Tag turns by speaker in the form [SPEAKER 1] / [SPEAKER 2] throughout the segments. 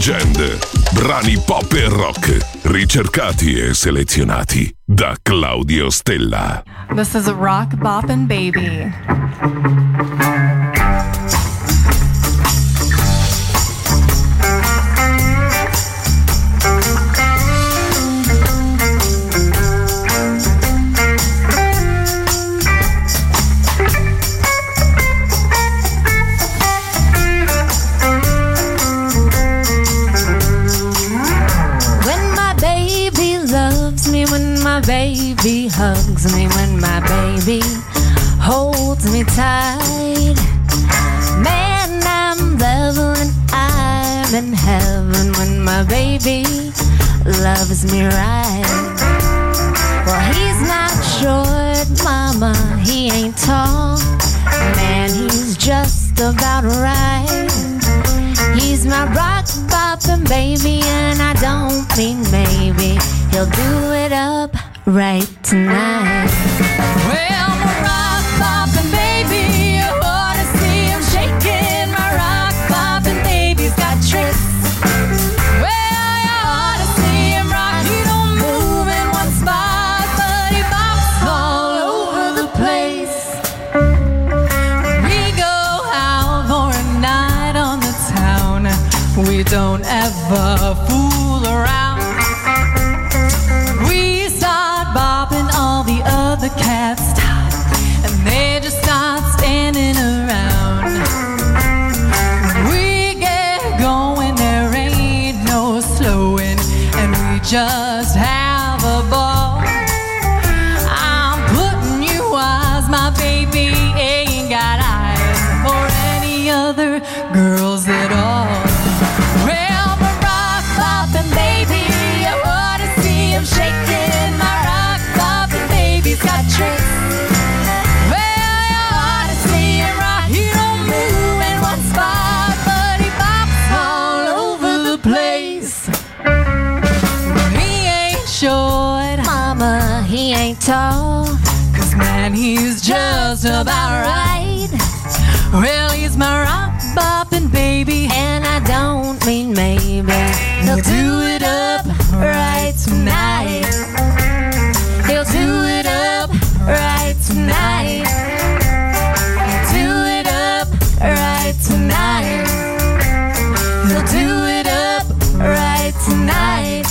[SPEAKER 1] Legend. Brani pop e rock, ricercati e selezionati da Claudio Stella.
[SPEAKER 2] This is a rock boppin' baby.
[SPEAKER 3] My baby loves me right. Well, he's not short, mama, he ain't tall. Man, he's just about right. He's my rock bopping baby, and I don't mean maybe he'll do it up right tonight.
[SPEAKER 2] Don't ever fool around. cats stop and they just start standing around. We get going, there ain't no slowing, and we just have a ball. Just about right. He's my rock bopping baby,
[SPEAKER 3] And I don't mean maybe.
[SPEAKER 2] he'll do it up right tonight. He'll do it up right tonight. Do it up right tonight. He'll do it up right tonight.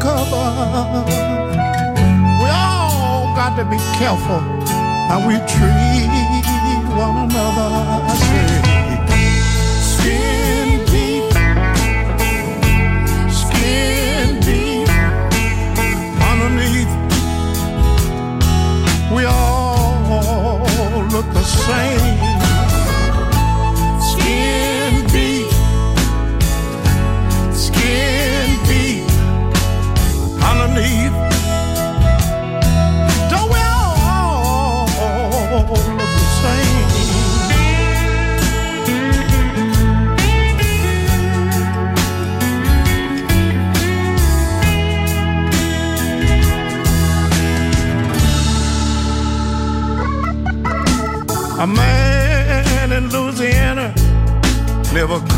[SPEAKER 4] Cover. We all got to be careful how we treat one another. Skin deep skin deep underneath. We all look the same.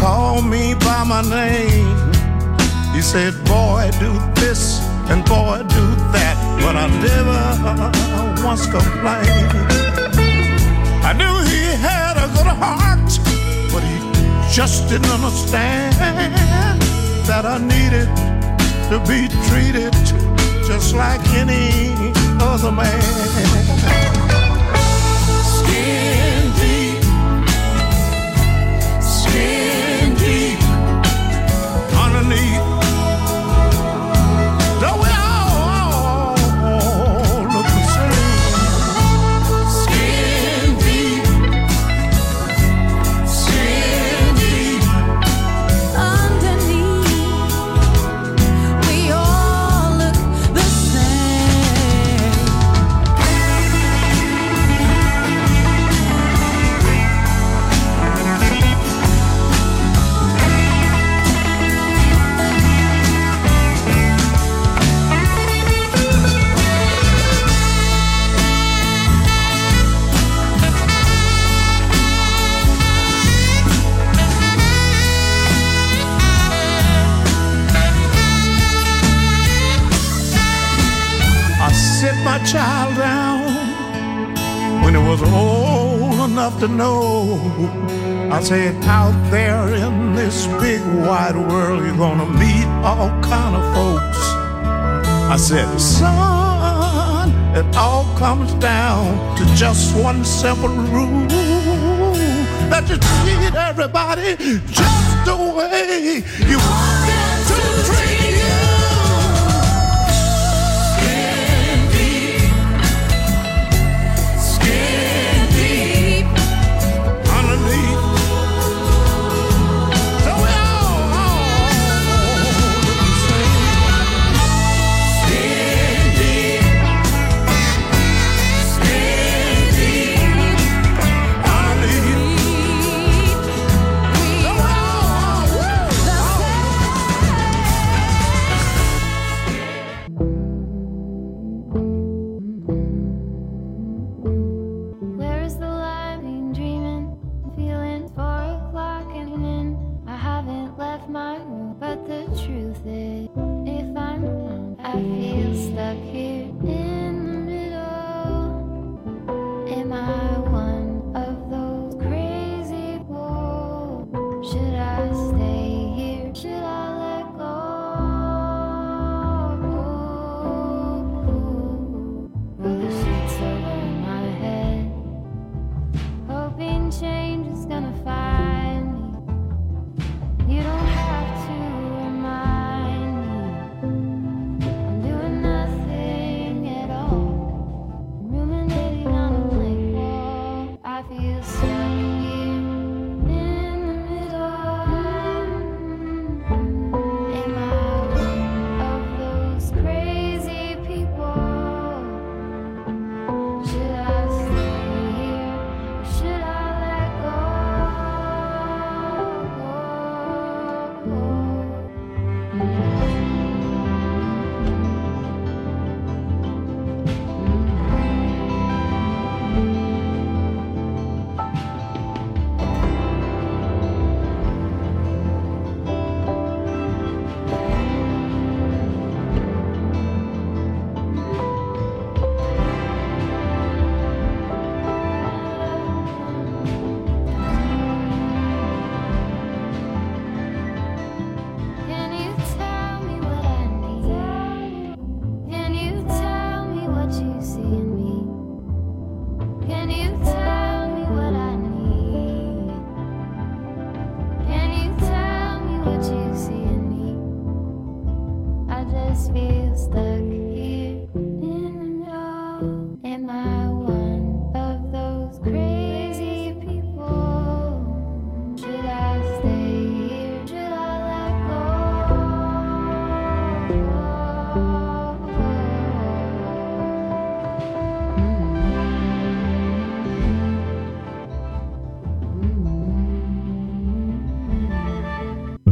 [SPEAKER 3] Called me by my name. He said, Boy, do this and boy, do that. But I never once complained. I knew he had a good heart, but he just didn't understand that I needed to be treated just like any other man. To know. I said, out there in this big wide world, you're gonna meet all kind of folks. I said, son, it all comes down to just one simple rule that you treat everybody just the way you want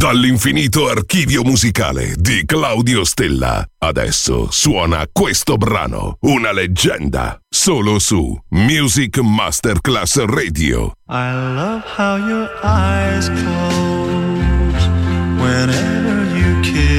[SPEAKER 5] Dall'infinito archivio musicale di Claudio Stella. Adesso suona questo brano, una leggenda, solo su Music Masterclass Radio.
[SPEAKER 6] I love how your eyes close whenever you kiss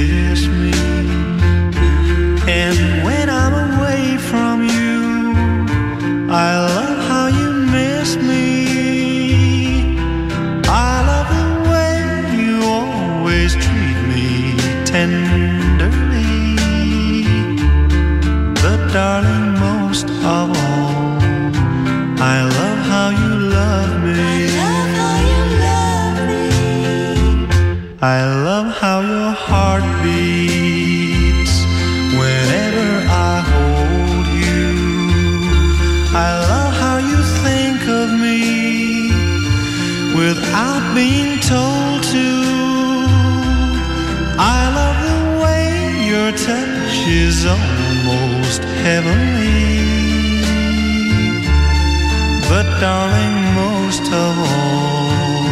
[SPEAKER 6] darling, most of all,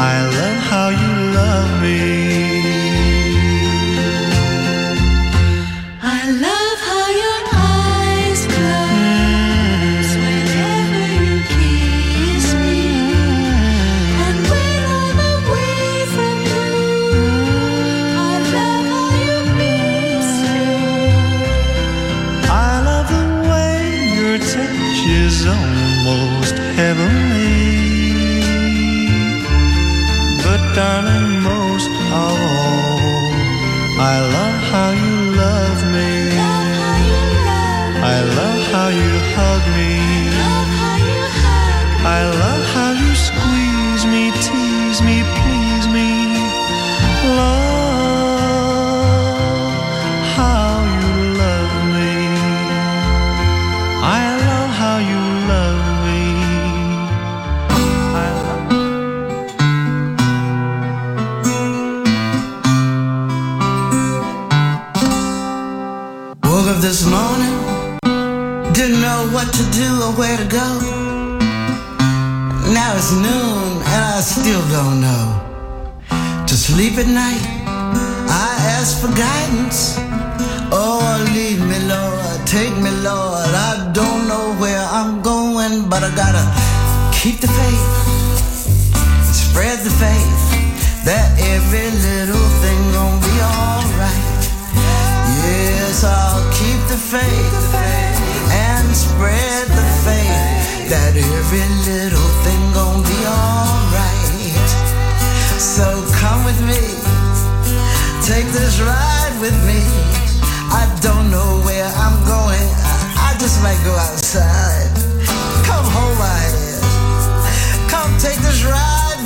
[SPEAKER 6] I love how you love me.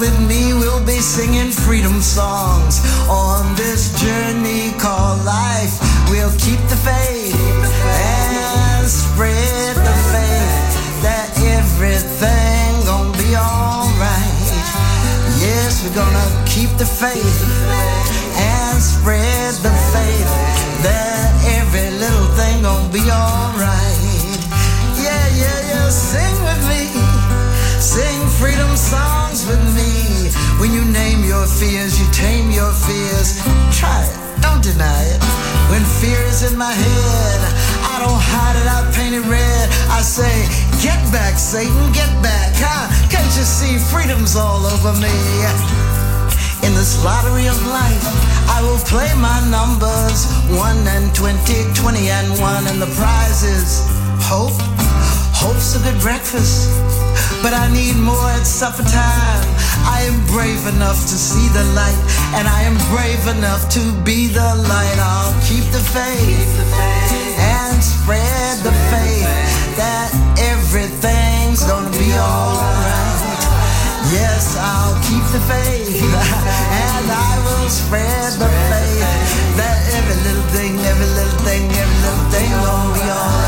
[SPEAKER 7] With me. We'll be singing freedom songs on this journey called life. We'll keep the faith and spread the faith that everything gonna be alright. Yes, we're gonna keep the faith fears, you tame your fears. Try it, don't deny it. When fear is in my head, I don't hide it, I paint it red. I say, get back, Satan, get back. Huh? Can't you see freedom's all over me? In this lottery of life, I will play my numbers 1 and 20, 20 and 1, and the prize is hope. Hope's a good breakfast, but I need more at supper time. I am brave enough to see the light, and I am brave enough to be the light. I'll keep the faith and spread the faith that everything's gonna be alright. Yes, I'll keep the faith and I will spread the faith that every little thing, every little thing, every little thing gonna be alright.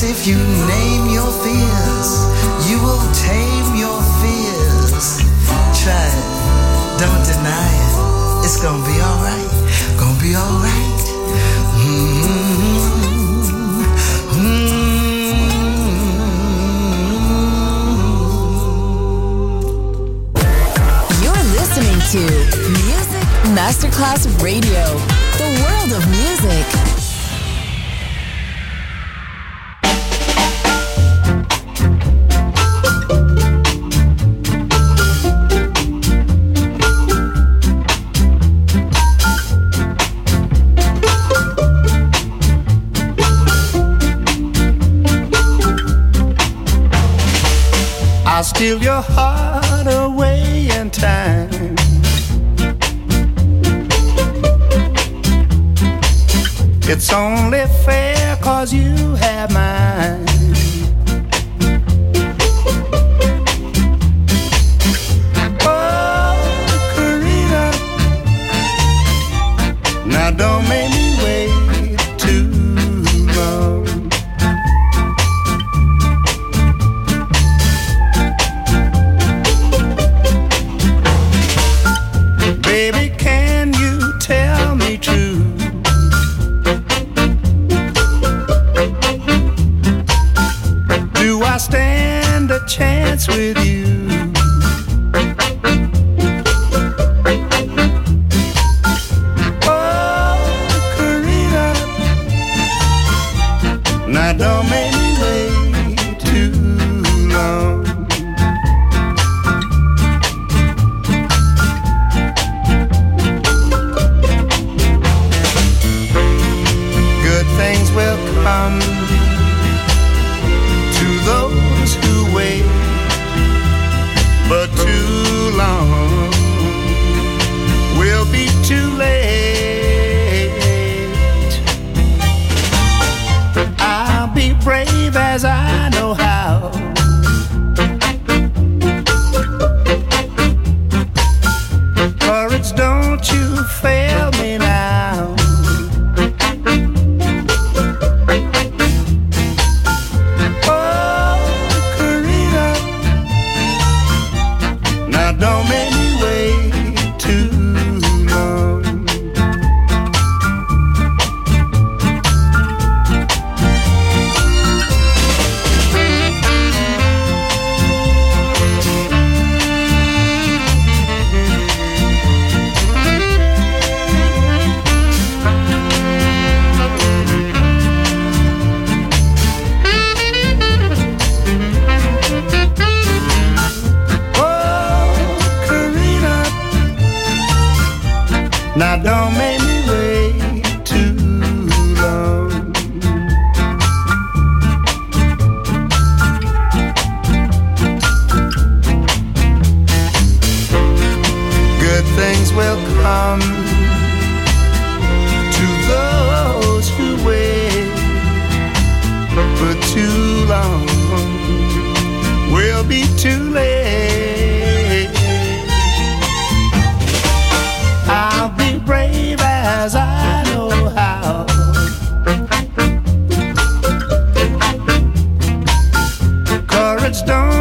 [SPEAKER 7] If you name your fears, you will tame your fears. Try it, don't deny it. It's gonna be alright, gonna be alright. Mm-hmm. Mm-hmm.
[SPEAKER 8] You're listening to Music Masterclass Radio
[SPEAKER 9] It's only fair cause you have my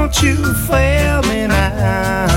[SPEAKER 9] Don't you fail me now.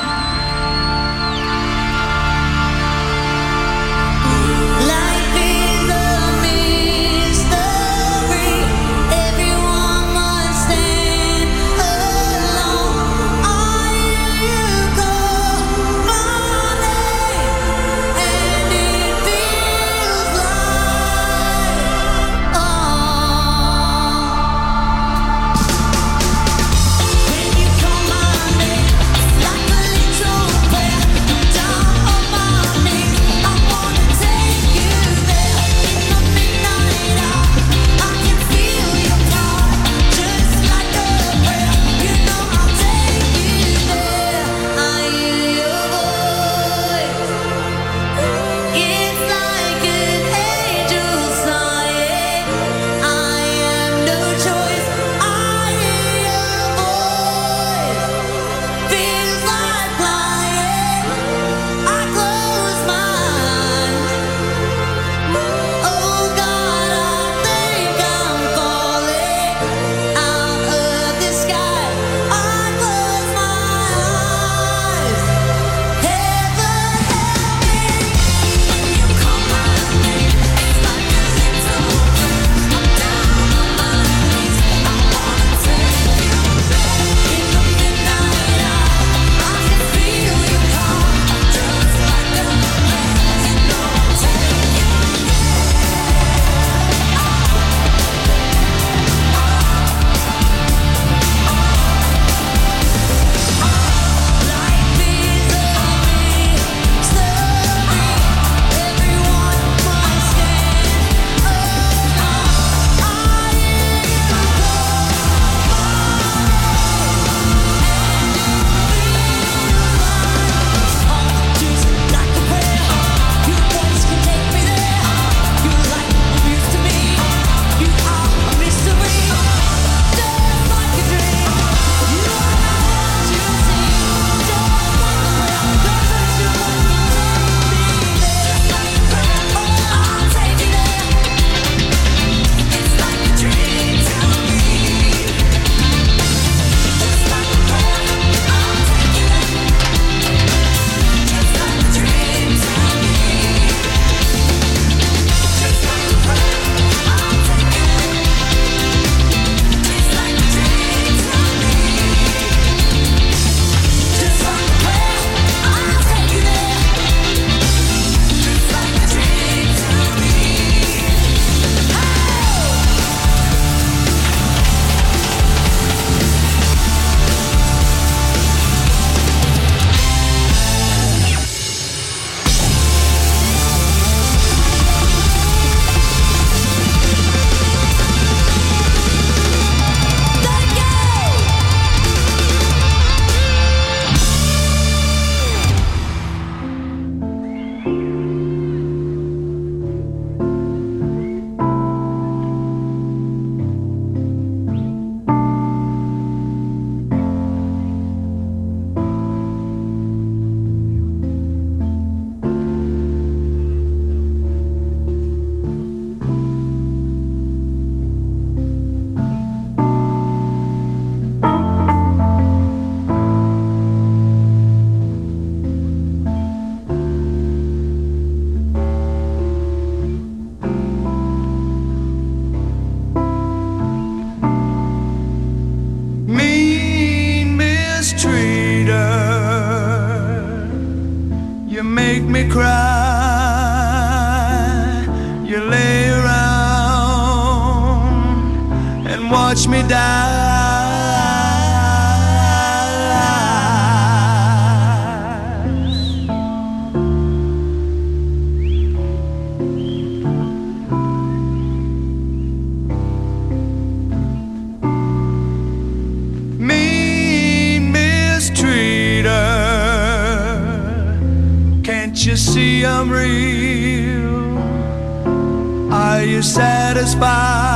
[SPEAKER 10] Are you satisfied?